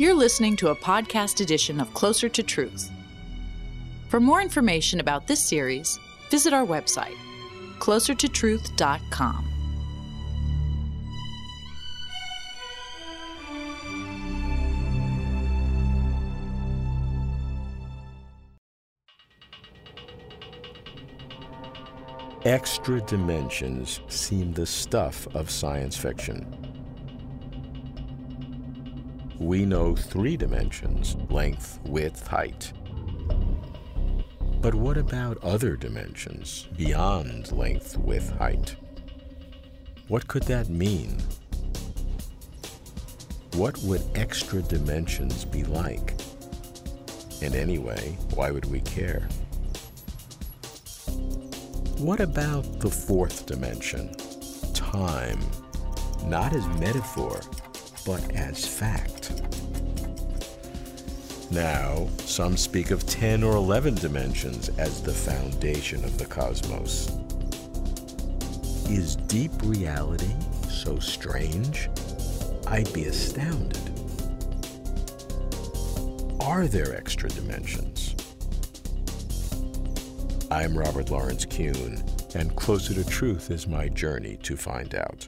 You're listening to a podcast edition of Closer to Truth. For more information about this series, visit our website, closertotruth.com. Extra dimensions seem the stuff of science fiction. We know three dimensions length, width, height. But what about other dimensions beyond length, width, height? What could that mean? What would extra dimensions be like? And anyway, why would we care? What about the fourth dimension? Time. Not as metaphor, but as fact. Now, some speak of 10 or 11 dimensions as the foundation of the cosmos. Is deep reality so strange? I'd be astounded. Are there extra dimensions? I'm Robert Lawrence Kuhn, and Closer to Truth is my journey to find out.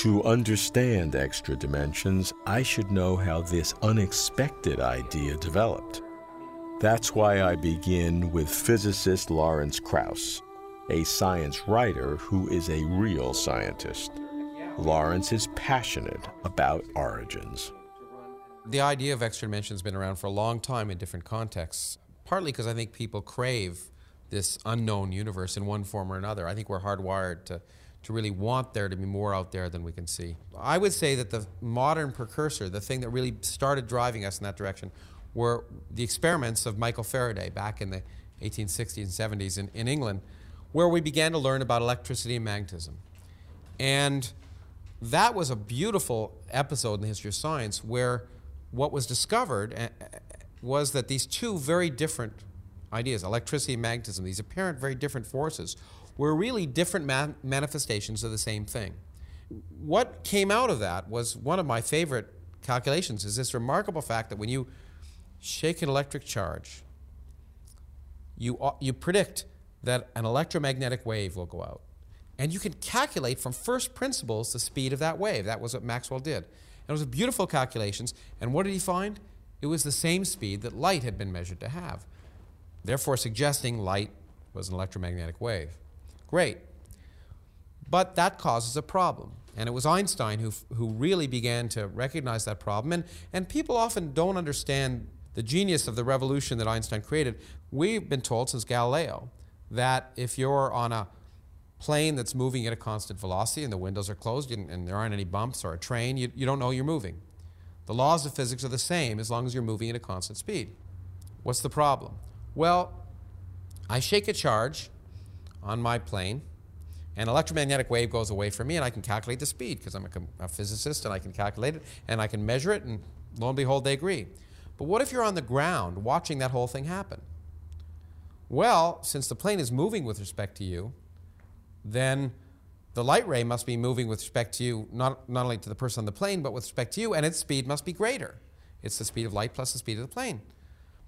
To understand extra dimensions, I should know how this unexpected idea developed. That's why I begin with physicist Lawrence Krauss a science writer who is a real scientist. Lawrence is passionate about origins. The idea of extra dimension has been around for a long time in different contexts, partly because I think people crave this unknown universe in one form or another. I think we're hardwired to, to really want there to be more out there than we can see. I would say that the modern precursor, the thing that really started driving us in that direction, were the experiments of Michael Faraday back in the 1860s and 70s in, in England where we began to learn about electricity and magnetism. And that was a beautiful episode in the history of science where what was discovered eh, eh, was that these two very different ideas, electricity and magnetism, these apparent very different forces, were really different man manifestations of the same thing. What came out of that was one of my favorite calculations is this remarkable fact that when you shake an electric charge, you, you predict that an electromagnetic wave will go out. And you can calculate from first principles the speed of that wave. That was what Maxwell did. And it was beautiful calculations. And what did he find? It was the same speed that light had been measured to have, therefore suggesting light was an electromagnetic wave. Great. But that causes a problem. And it was Einstein who, who really began to recognize that problem. And, and people often don't understand the genius of the revolution that Einstein created. We've been told since Galileo that if you're on a plane that's moving at a constant velocity and the windows are closed and, and there aren't any bumps or a train, you, you don't know you're moving. The laws of physics are the same as long as you're moving at a constant speed. What's the problem? Well, I shake a charge on my plane, an electromagnetic wave goes away from me, and I can calculate the speed because I'm a, a, physicist and I can calculate it and I can measure it, and lo and behold, they agree. But what if you're on the ground watching that whole thing happen? Well, since the plane is moving with respect to you, then the light ray must be moving with respect to you, not, not only to the person on the plane, but with respect to you, and its speed must be greater. It's the speed of light plus the speed of the plane.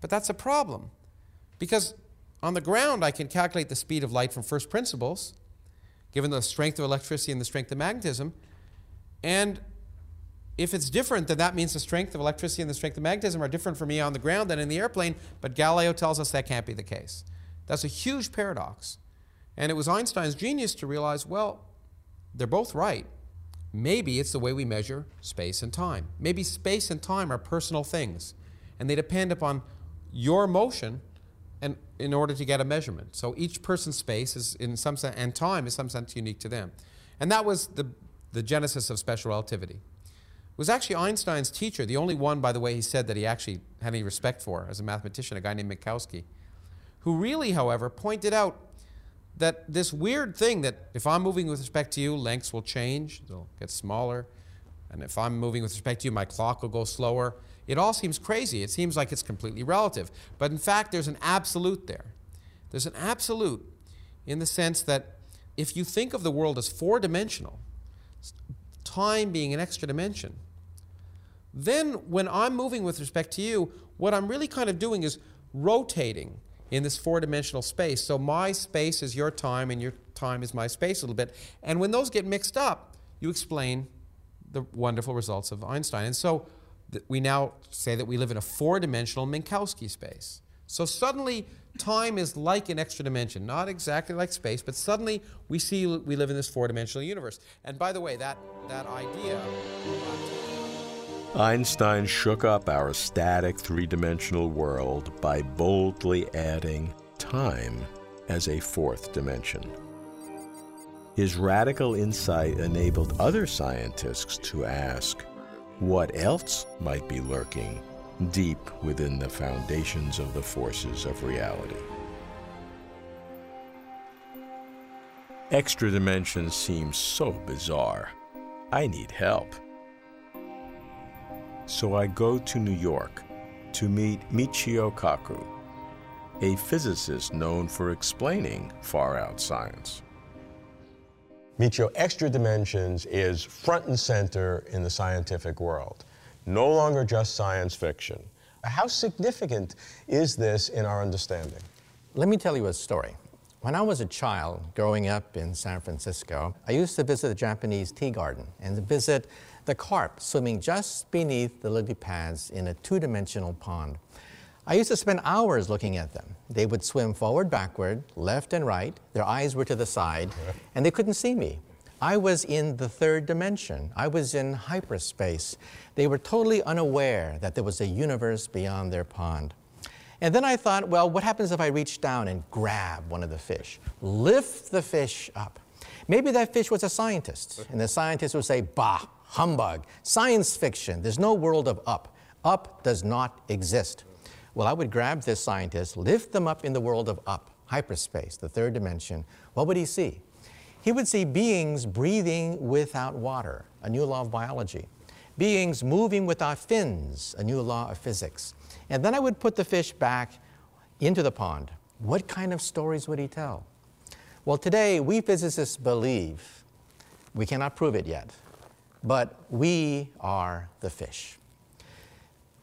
But that's a problem. Because on the ground, I can calculate the speed of light from first principles, given the strength of electricity and the strength of magnetism. And if it's different, then that means the strength of electricity and the strength of magnetism are different for me on the ground than in the airplane. But Galileo tells us that can't be the case. That's a huge paradox. And it was Einstein's genius to realize well, they're both right. Maybe it's the way we measure space and time. Maybe space and time are personal things, and they depend upon your motion and in order to get a measurement. So each person's space is in some sense, and time is some sense unique to them. And that was the, the genesis of special relativity. It was actually Einstein's teacher, the only one, by the way, he said that he actually had any respect for as a mathematician, a guy named Minkowski who really, however, pointed out that this weird thing that if I'm moving with respect to you, lengths will change, they'll get smaller, And if I'm moving with respect to you, my clock will go slower. It all seems crazy. It seems like it's completely relative. But in fact, there's an absolute there. There's an absolute in the sense that if you think of the world as four dimensional, time being an extra dimension, then when I'm moving with respect to you, what I'm really kind of doing is rotating in this four dimensional space. So my space is your time, and your time is my space a little bit. And when those get mixed up, you explain the wonderful results of Einstein. And so we now say that we live in a four dimensional Minkowski space. So suddenly, time is like an extra dimension, not exactly like space, but suddenly we see we live in this four dimensional universe. And by the way, that, that idea. Uh, Einstein shook up our static three dimensional world by boldly adding time as a fourth dimension. His radical insight enabled other scientists to ask what else might be lurking deep within the foundations of the forces of reality. Extra dimensions seem so bizarre. I need help. So I go to New York to meet Michio Kaku, a physicist known for explaining far out science. Michio, extra dimensions is front and center in the scientific world, no longer just science fiction. How significant is this in our understanding? Let me tell you a story. When I was a child growing up in San Francisco, I used to visit the Japanese tea garden and visit the carp swimming just beneath the lily pads in a two dimensional pond. I used to spend hours looking at them. They would swim forward, backward, left and right. Their eyes were to the side, and they couldn't see me. I was in the third dimension. I was in hyperspace. They were totally unaware that there was a universe beyond their pond. And then I thought, well, what happens if I reach down and grab one of the fish, lift the fish up? Maybe that fish was a scientist, and the scientist would say, bah, humbug, science fiction, there's no world of up. Up does not exist. Well, I would grab this scientist, lift them up in the world of up, hyperspace, the third dimension. What would he see? He would see beings breathing without water, a new law of biology. Beings moving without fins, a new law of physics. And then I would put the fish back into the pond. What kind of stories would he tell? Well, today we physicists believe, we cannot prove it yet, but we are the fish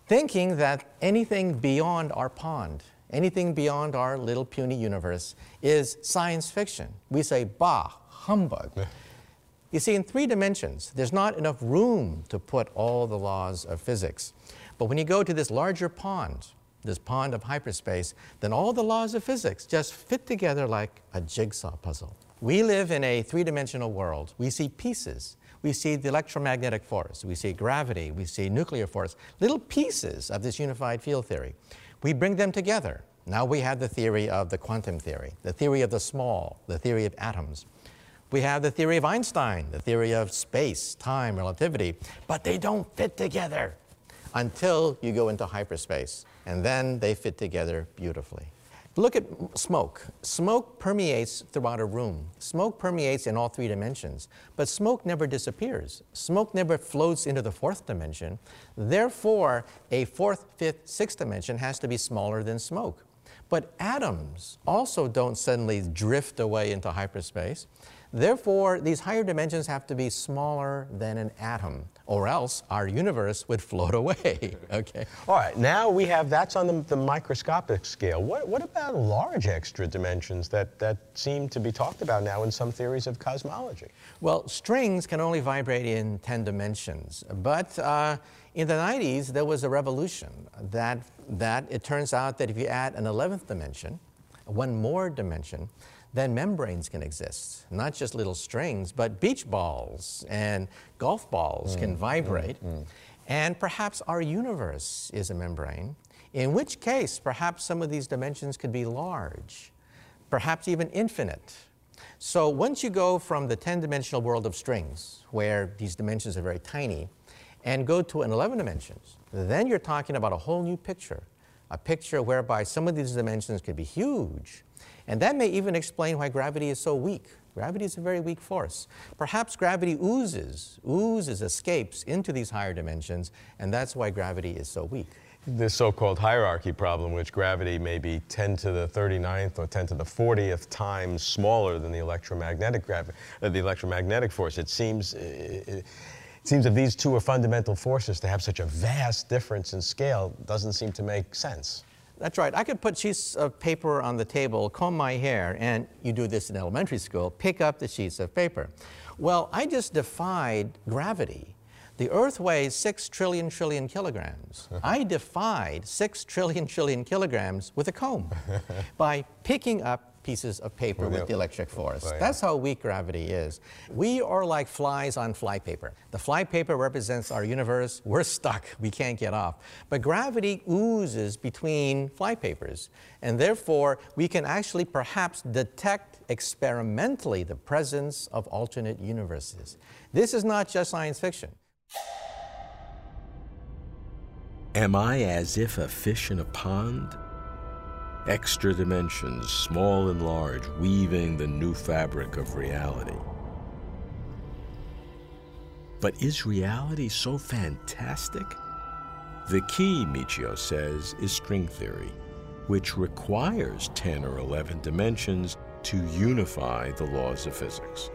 thinking that anything beyond our pond, anything beyond our little puny universe, is science fiction. We say, bah, humbug. You see, in three dimensions, there's not enough room to put all the laws of physics. But when you go to this larger pond, this pond of hyperspace, then all the laws of physics just fit together like a jigsaw puzzle. We live in a three dimensional world. We see pieces we see the electromagnetic force, we see gravity, we see nuclear force, little pieces of this unified field theory. We bring them together. Now we have the theory of the quantum theory, the theory of the small, the theory of atoms. We have the theory of Einstein, the theory of space, time, relativity, but they don't fit together until you go into hyperspace, and then they fit together beautifully. Look at smoke. Smoke permeates throughout a room. Smoke permeates in all three dimensions, but smoke never disappears. Smoke never floats into the fourth dimension. Therefore, a fourth, fifth, sixth dimension has to be smaller than smoke. But atoms also don't suddenly drift away into hyperspace. Therefore, these higher dimensions have to be smaller than an atom, or else our universe would float away. okay. All right. Now we have that's on the, the, microscopic scale. What, what about large extra dimensions that, that seem to be talked about now in some theories of cosmology? Well, strings can only vibrate in 10 dimensions, but uh, in the 90s there was a revolution that that it turns out that if you add an 11th dimension, one more dimension, then membranes can exist. Not just little strings, but beach balls and golf balls mm, can vibrate. Mm, mm. And perhaps our universe is a membrane, in which case perhaps some of these dimensions could be large, perhaps even infinite. So once you go from the 10 dimensional world of strings, where these dimensions are very tiny, and go to an 11 dimensions, then you're talking about a whole new picture. A picture whereby some of these dimensions could be huge, and that may even explain why gravity is so weak. Gravity is a very weak force. Perhaps gravity oozes, oozes, escapes into these higher dimensions, and that's why gravity is so weak. This so called hierarchy problem, which gravity may be 10 to the 39th or 10 to the 40th times smaller than the electromagnetic, uh, the electromagnetic force, it seems. It, it seems if these two are fundamental forces to have such a vast difference in scale doesn't seem to make sense. That's right. I could put sheets of paper on the table, comb my hair, and you do this in elementary school, pick up the sheets of paper. Well, I just defied gravity. The Earth weighs 6 trillion trillion kilograms. I defied 6 trillion trillion kilograms with a comb by picking up pieces of paper with, With the- the electric force. Oh. That's how weak gravity is. We are like flies on flypaper. The flypaper represents our universe. We're stuck. We can't get off. But gravity oozes between flypapers, and therefore we can actually perhaps detect experimentally the presence of alternate universes. This is not just science fiction. Am I as if a fish in a pond? Extra dimensions, small and large, weaving the new fabric of reality. But is reality so fantastic? The key, Michio says, is string theory, which requires 10 or 11 dimensions to unify the laws of physics.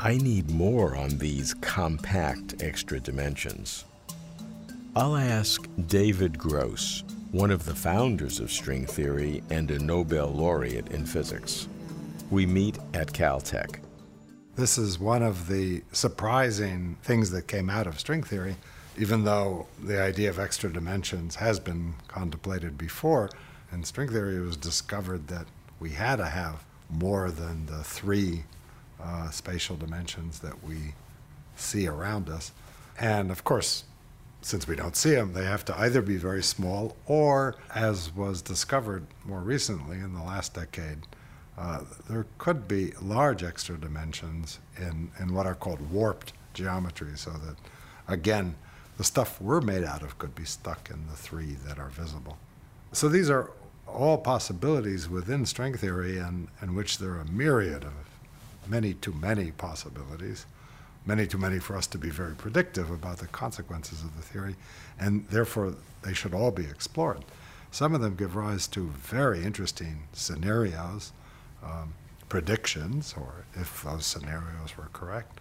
I need more on these compact extra dimensions. I'll ask David Gross, one of the founders of string theory and a Nobel laureate in physics. We meet at Caltech. This is one of the surprising things that came out of string theory, even though the idea of extra dimensions has been contemplated before. In string theory, it was discovered that we had to have more than the three uh, spatial dimensions that we see around us. And of course, since we don't see them, they have to either be very small or, as was discovered more recently in the last decade, uh, there could be large extra dimensions in, in what are called warped geometry, so that, again, the stuff we're made out of could be stuck in the three that are visible. So these are all possibilities within string theory, and in which there are a myriad of many too many possibilities, many too many for us to be very predictive about the consequences of the theory, and therefore they should all be explored. Some of them give rise to very interesting scenarios, um, predictions, or if those scenarios were correct,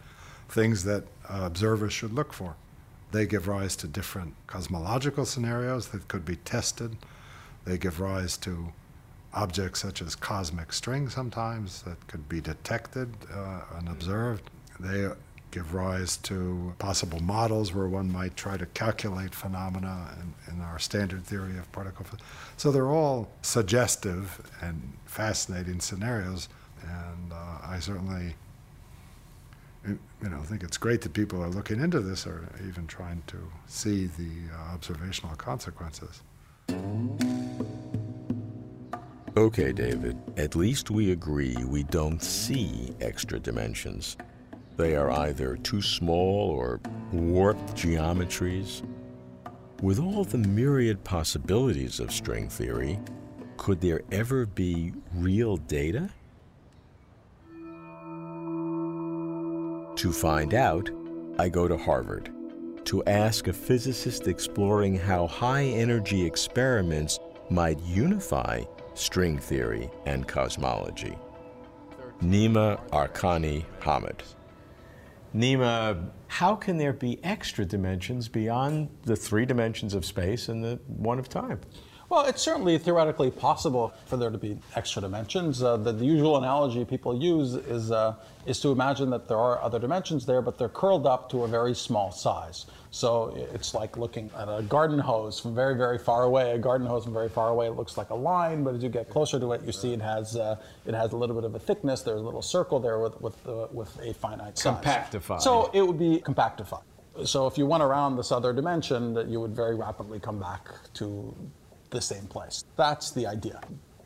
things that uh, observers should look for. They give rise to different cosmological scenarios that could be tested. They give rise to objects such as cosmic string sometimes that could be detected uh, and observed. They give rise to possible models where one might try to calculate phenomena in, in our standard theory of particle physics. So they're all suggestive and fascinating scenarios, and uh, I certainly you know, think it's great that people are looking into this or even trying to see the uh, observational consequences. Okay, David, at least we agree we don't see extra dimensions. They are either too small or warped geometries. With all the myriad possibilities of string theory, could there ever be real data? To find out, I go to Harvard to ask a physicist exploring how high energy experiments might unify string theory and cosmology. Nima Arkani Hamed. Nima, how can there be extra dimensions beyond the three dimensions of space and the one of time? Well, it's certainly theoretically possible for there to be extra dimensions. Uh, the, the usual analogy people use is, uh, is to imagine that there are other dimensions there, but they're curled up to a very small size. So it's like looking at a garden hose from very, very far away. A garden hose from very far away looks like a line, but as you get closer to it, you see it has, uh, it has a little bit of a thickness. There's a little circle there with, with, uh, with a finite size. Compactified. So it would be compactified. So if you went around this other dimension, that you would very rapidly come back to the same place. That's the idea.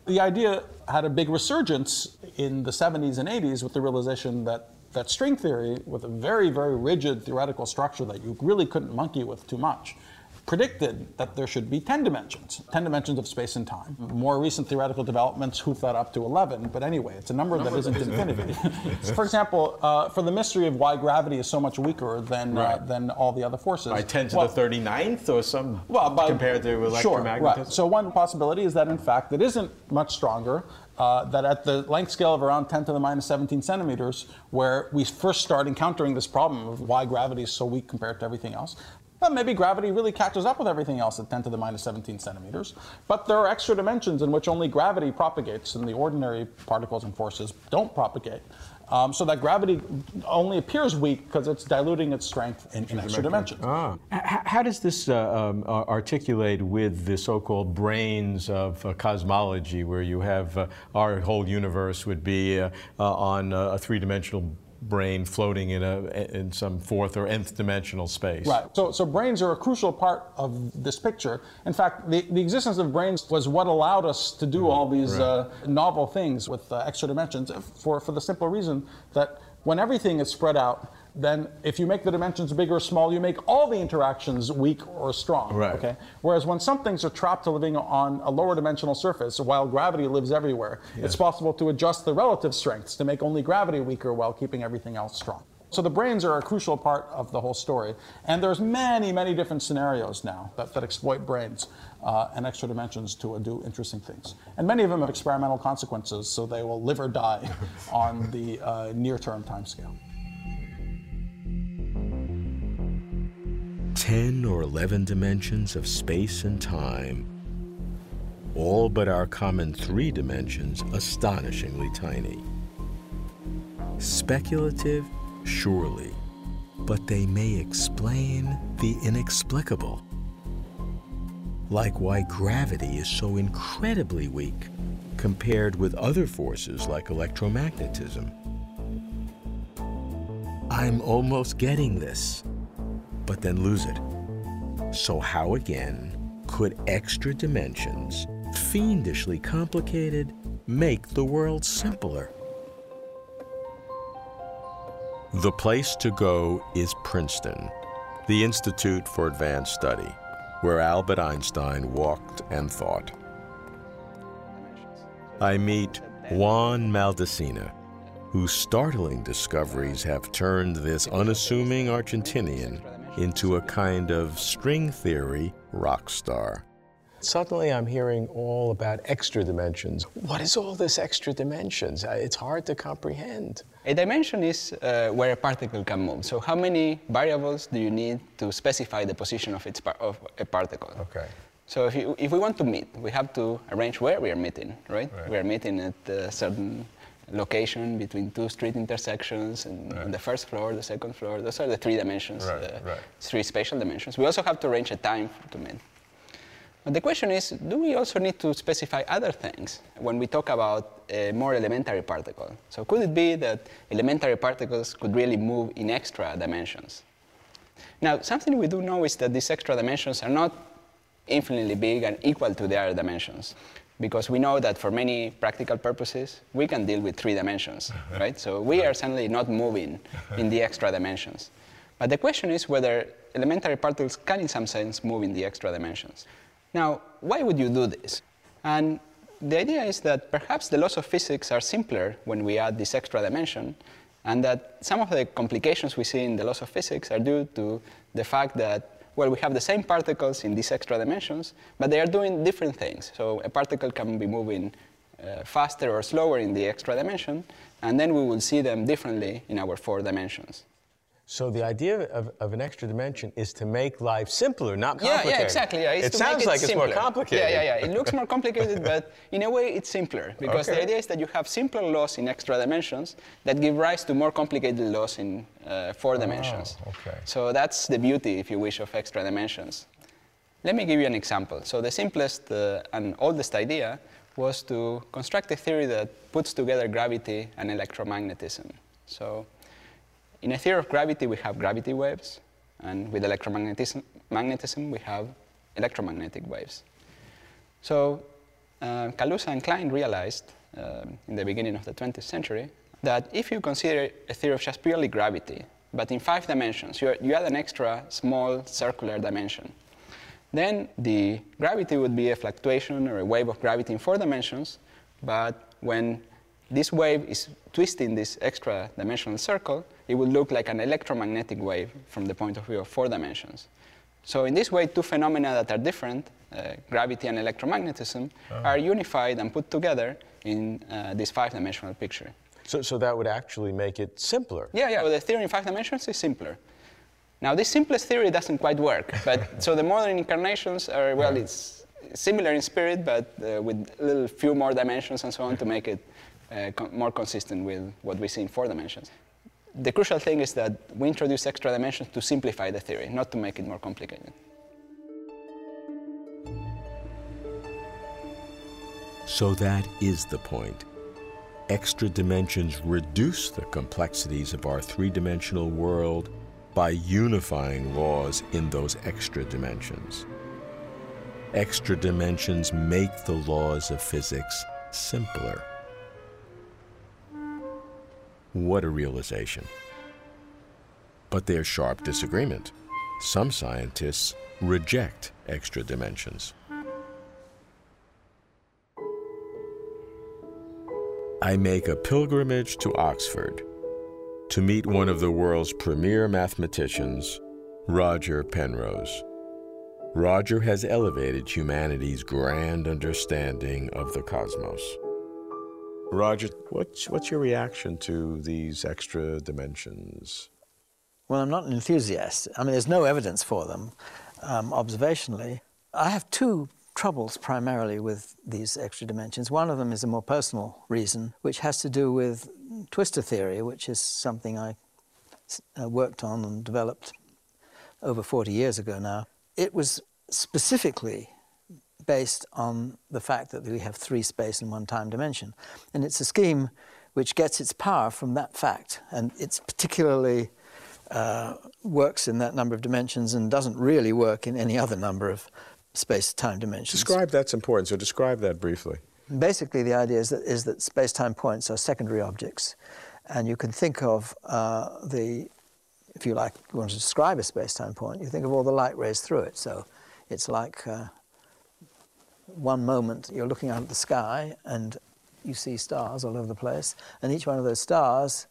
The idea had a big resurgence in the 70s and 80s with the realization that that string theory, with a very, very rigid theoretical structure that you really couldn't monkey with too much, predicted that there should be 10 dimensions, 10 dimensions of space and time. More recent theoretical developments hoof that up to 11, but anyway, it's a number, number that isn't infinity. for example, uh, for the mystery of why gravity is so much weaker than, uh, right. uh, than all the other forces. By 10 to well, the 39th or some well, by, compared to electromagnetism? Sure, right. So one possibility is that in fact it isn't much stronger, uh, that at the length scale of around 10 to the minus 17 centimeters, where we first start encountering this problem of why gravity is so weak compared to everything else, well, maybe gravity really catches up with everything else at 10 to the minus 17 centimeters. But there are extra dimensions in which only gravity propagates, and the ordinary particles and forces don't propagate. Um, so that gravity only appears weak because it's diluting its strength in, in extra dimensions. Ah. How does this uh, um, articulate with the so-called branes of uh, cosmology, where you have uh, our whole universe would be uh, uh, on a three-dimensional brane floating in a in some fourth or nth dimensional space. Right. So so branes are a crucial part of this picture. In fact, the, the existence of branes was what allowed us to do all these right. uh, novel things with uh, extra dimensions for for the simple reason that when everything is spread out then if you make the dimensions big or small, you make all the interactions weak or strong. Right. Okay. Whereas when some things are trapped to living on a lower dimensional surface, while gravity lives everywhere, yes. it's possible to adjust the relative strengths to make only gravity weaker while keeping everything else strong. So the branes are a crucial part of the whole story. And there's many, many different scenarios now that, that exploit branes uh, and extra dimensions to uh, do interesting things. And many of them have experimental consequences, so they will live or die on the uh, near-term timescale. 10 or 11 dimensions of space and time, all but our common three dimensions astonishingly tiny. Speculative, surely, but they may explain the inexplicable. Like why gravity is so incredibly weak compared with other forces like electromagnetism. I'm almost getting this but then lose it. So, how again could extra dimensions, fiendishly complicated, make the world simpler? The place to go is Princeton, the Institute for Advanced Study, where Albert Einstein walked and thought. I meet Juan Maldacena, whose startling discoveries have turned this unassuming Argentinian into a kind of string theory rock star. Suddenly, I'm hearing all about extra dimensions. What is all this extra dimensions? Uh, it's hard to comprehend. A dimension is uh, where a particle can move. So, how many variables do you need to specify the position of, its par- of a particle? Okay. So, if, you, if we want to meet, we have to arrange where we are meeting, right? right. We are meeting at a certain location between two street intersections and right. the first floor, the second floor. Those are the three dimensions, right, uh, right. three spatial dimensions. We also have to arrange a time to meet. But the question is, do we also need to specify other things when we talk about a more elementary particle? So could it be that elementary particles could really move in extra dimensions? Now, something we do know is that these extra dimensions are not infinitely big and equal to the other dimensions because we know that for many practical purposes, we can deal with three dimensions, right? So we are certainly not moving in the extra dimensions. But the question is whether elementary particles can, in some sense, move in the extra dimensions. Now, why would you do this? And the idea is that perhaps the laws of physics are simpler when we add this extra dimension, and that some of the complications we see in the laws of physics are due to the fact that well, we have the same particles in these extra dimensions, but they are doing different things. So a particle can be moving uh, faster or slower in the extra dimension, and then we will see them differently in our four dimensions. So the idea of, of an extra dimension is to make life simpler, not complicated. Yeah, yeah, exactly. Yeah. it sounds like simpler. it's more complicated. Yeah, yeah, yeah. It looks more complicated, but in a way it's simpler because okay. the idea is that you have simpler laws in extra dimensions that give rise to more complicated laws in uh, four oh, dimensions. Okay. So that's the beauty, if you wish, of extra dimensions. Let me give you an example. So the simplest uh, and oldest idea was to construct a theory that puts together gravity and electromagnetism. So in a theory of gravity, we have gravity waves, and with electromagnetism magnetism, we have electromagnetic waves. So uh, Kaluza and Klein realized uh, in the beginning of the 20th century that if you consider a theory of just purely gravity, but in five dimensions, you, you add an extra small circular dimension, then the gravity would be a fluctuation or a wave of gravity in four dimensions, but when this wave is twisting this extra dimensional circle, it would look like an electromagnetic wave from the point of view of four dimensions. So in this way, two phenomena that are different, uh, gravity and electromagnetism, oh. are unified and put together in uh, this five-dimensional picture. So, so that would actually make it simpler? Yeah, yeah. the theory in five dimensions is simpler. Now, this simplest theory doesn't quite work, but so the modern incarnations are, well, yeah. it's similar in spirit, but uh, with a little few more dimensions and so on to make it uh, co- more consistent with what we see in four dimensions. The crucial thing is that we introduce extra dimensions to simplify the theory, not to make it more complicated. So that is the point. Extra dimensions reduce the complexities of our three dimensional world by unifying laws in those extra dimensions. Extra dimensions make the laws of physics simpler. What a realization. But there's sharp disagreement. Some scientists reject extra dimensions. I make a pilgrimage to Oxford to meet one of the world's premier mathematicians, Roger Penrose. Roger has elevated humanity's grand understanding of the cosmos. Roger, what's, what's your reaction to these extra dimensions? Well, I'm not an enthusiast. I mean, there's no evidence for them um, observationally. I have two troubles primarily with these extra dimensions. One of them is a more personal reason, which has to do with twistor theory, which is something I uh, worked on and developed over 40 years ago now. It was specifically based on the fact that we have three space and one time dimension. And it's a scheme which gets its power from that fact. And it's particularly uh, works in that number of dimensions and doesn't really work in any other number of space-time dimensions. Describe that's important. So describe that briefly. Basically, the idea is that, is that space-time points are secondary objects, and you can think of uh, the, if you like, you want to describe a space-time point, you think of all the light rays through it. So it's like uh, one moment you're looking out at the sky and you see stars all over the place, and each one of those stars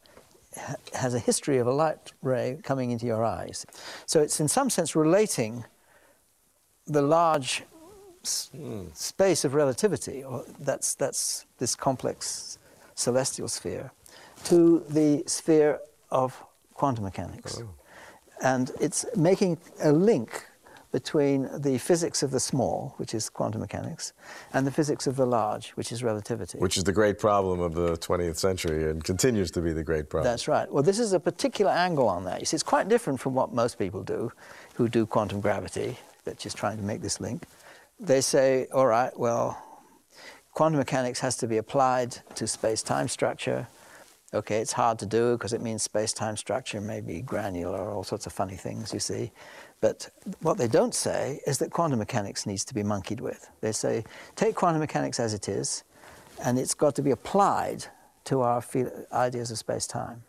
ha- has a history of a light ray coming into your eyes. So it's in some sense relating the large s- mm. space of relativity, or that's, that's this complex celestial sphere, to the sphere of quantum mechanics. Oh. And it's making a link between the physics of the small, which is quantum mechanics, and the physics of the large, which is relativity. Which is the great problem of the 20th century and continues to be the great problem. That's right. Well, this is a particular angle on that. You see, it's quite different from what most people do who do quantum gravity that's just trying to make this link. They say, all right, well, quantum mechanics has to be applied to space time structure. Okay, it's hard to do because it means space time structure may be granular, all sorts of funny things, you see. But what they don't say is that quantum mechanics needs to be monkeyed with. They say, take quantum mechanics as it is, and it's got to be applied to our ideas of space time.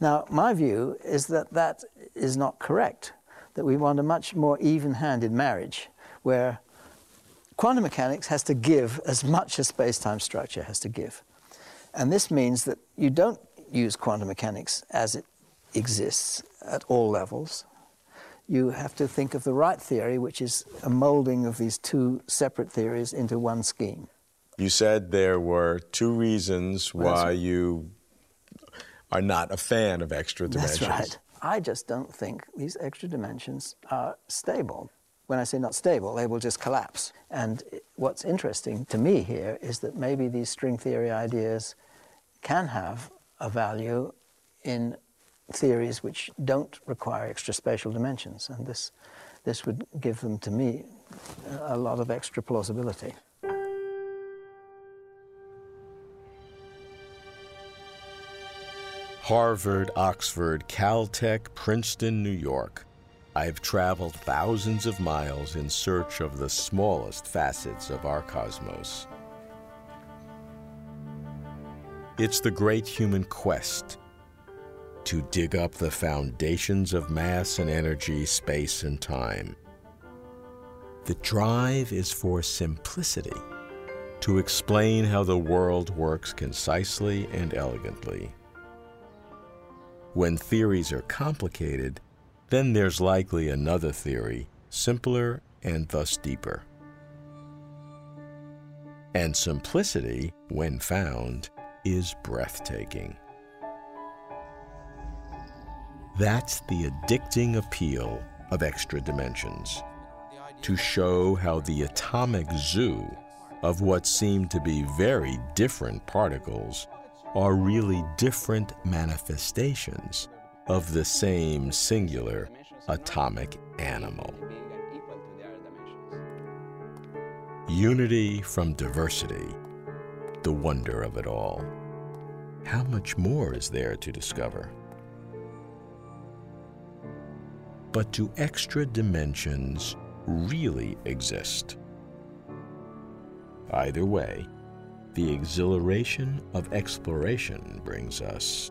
Now, my view is that that is not correct that we want a much more even handed marriage where quantum mechanics has to give as much as space time structure has to give. And this means that you don't use quantum mechanics as it exists at all levels. You have to think of the right theory, which is a molding of these two separate theories into one scheme. You said there were two reasons why you are not a fan of extra dimensions. That's right. I just don't think these extra dimensions are stable. When I say not stable, they will just collapse. And what's interesting to me here is that maybe these string theory ideas can have a value in theories which don't require extra spatial dimensions. And this, this would give them, to me, a lot of extra plausibility. Harvard, Oxford, Caltech, Princeton, New York. I've traveled thousands of miles in search of the smallest facets of our cosmos. It's the great human quest to dig up the foundations of mass and energy, space and time. The drive is for simplicity, to explain how the world works concisely and elegantly. When theories are complicated, then there's likely another theory, simpler and thus deeper. And simplicity, when found, is breathtaking. That's the addicting appeal of extra dimensions to show how the atomic zoo of what seem to be very different particles are really different manifestations of the same singular atomic animal. Unity from diversity, the wonder of it all. How much more is there to discover? But do extra dimensions really exist? Either way, the exhilaration of exploration brings us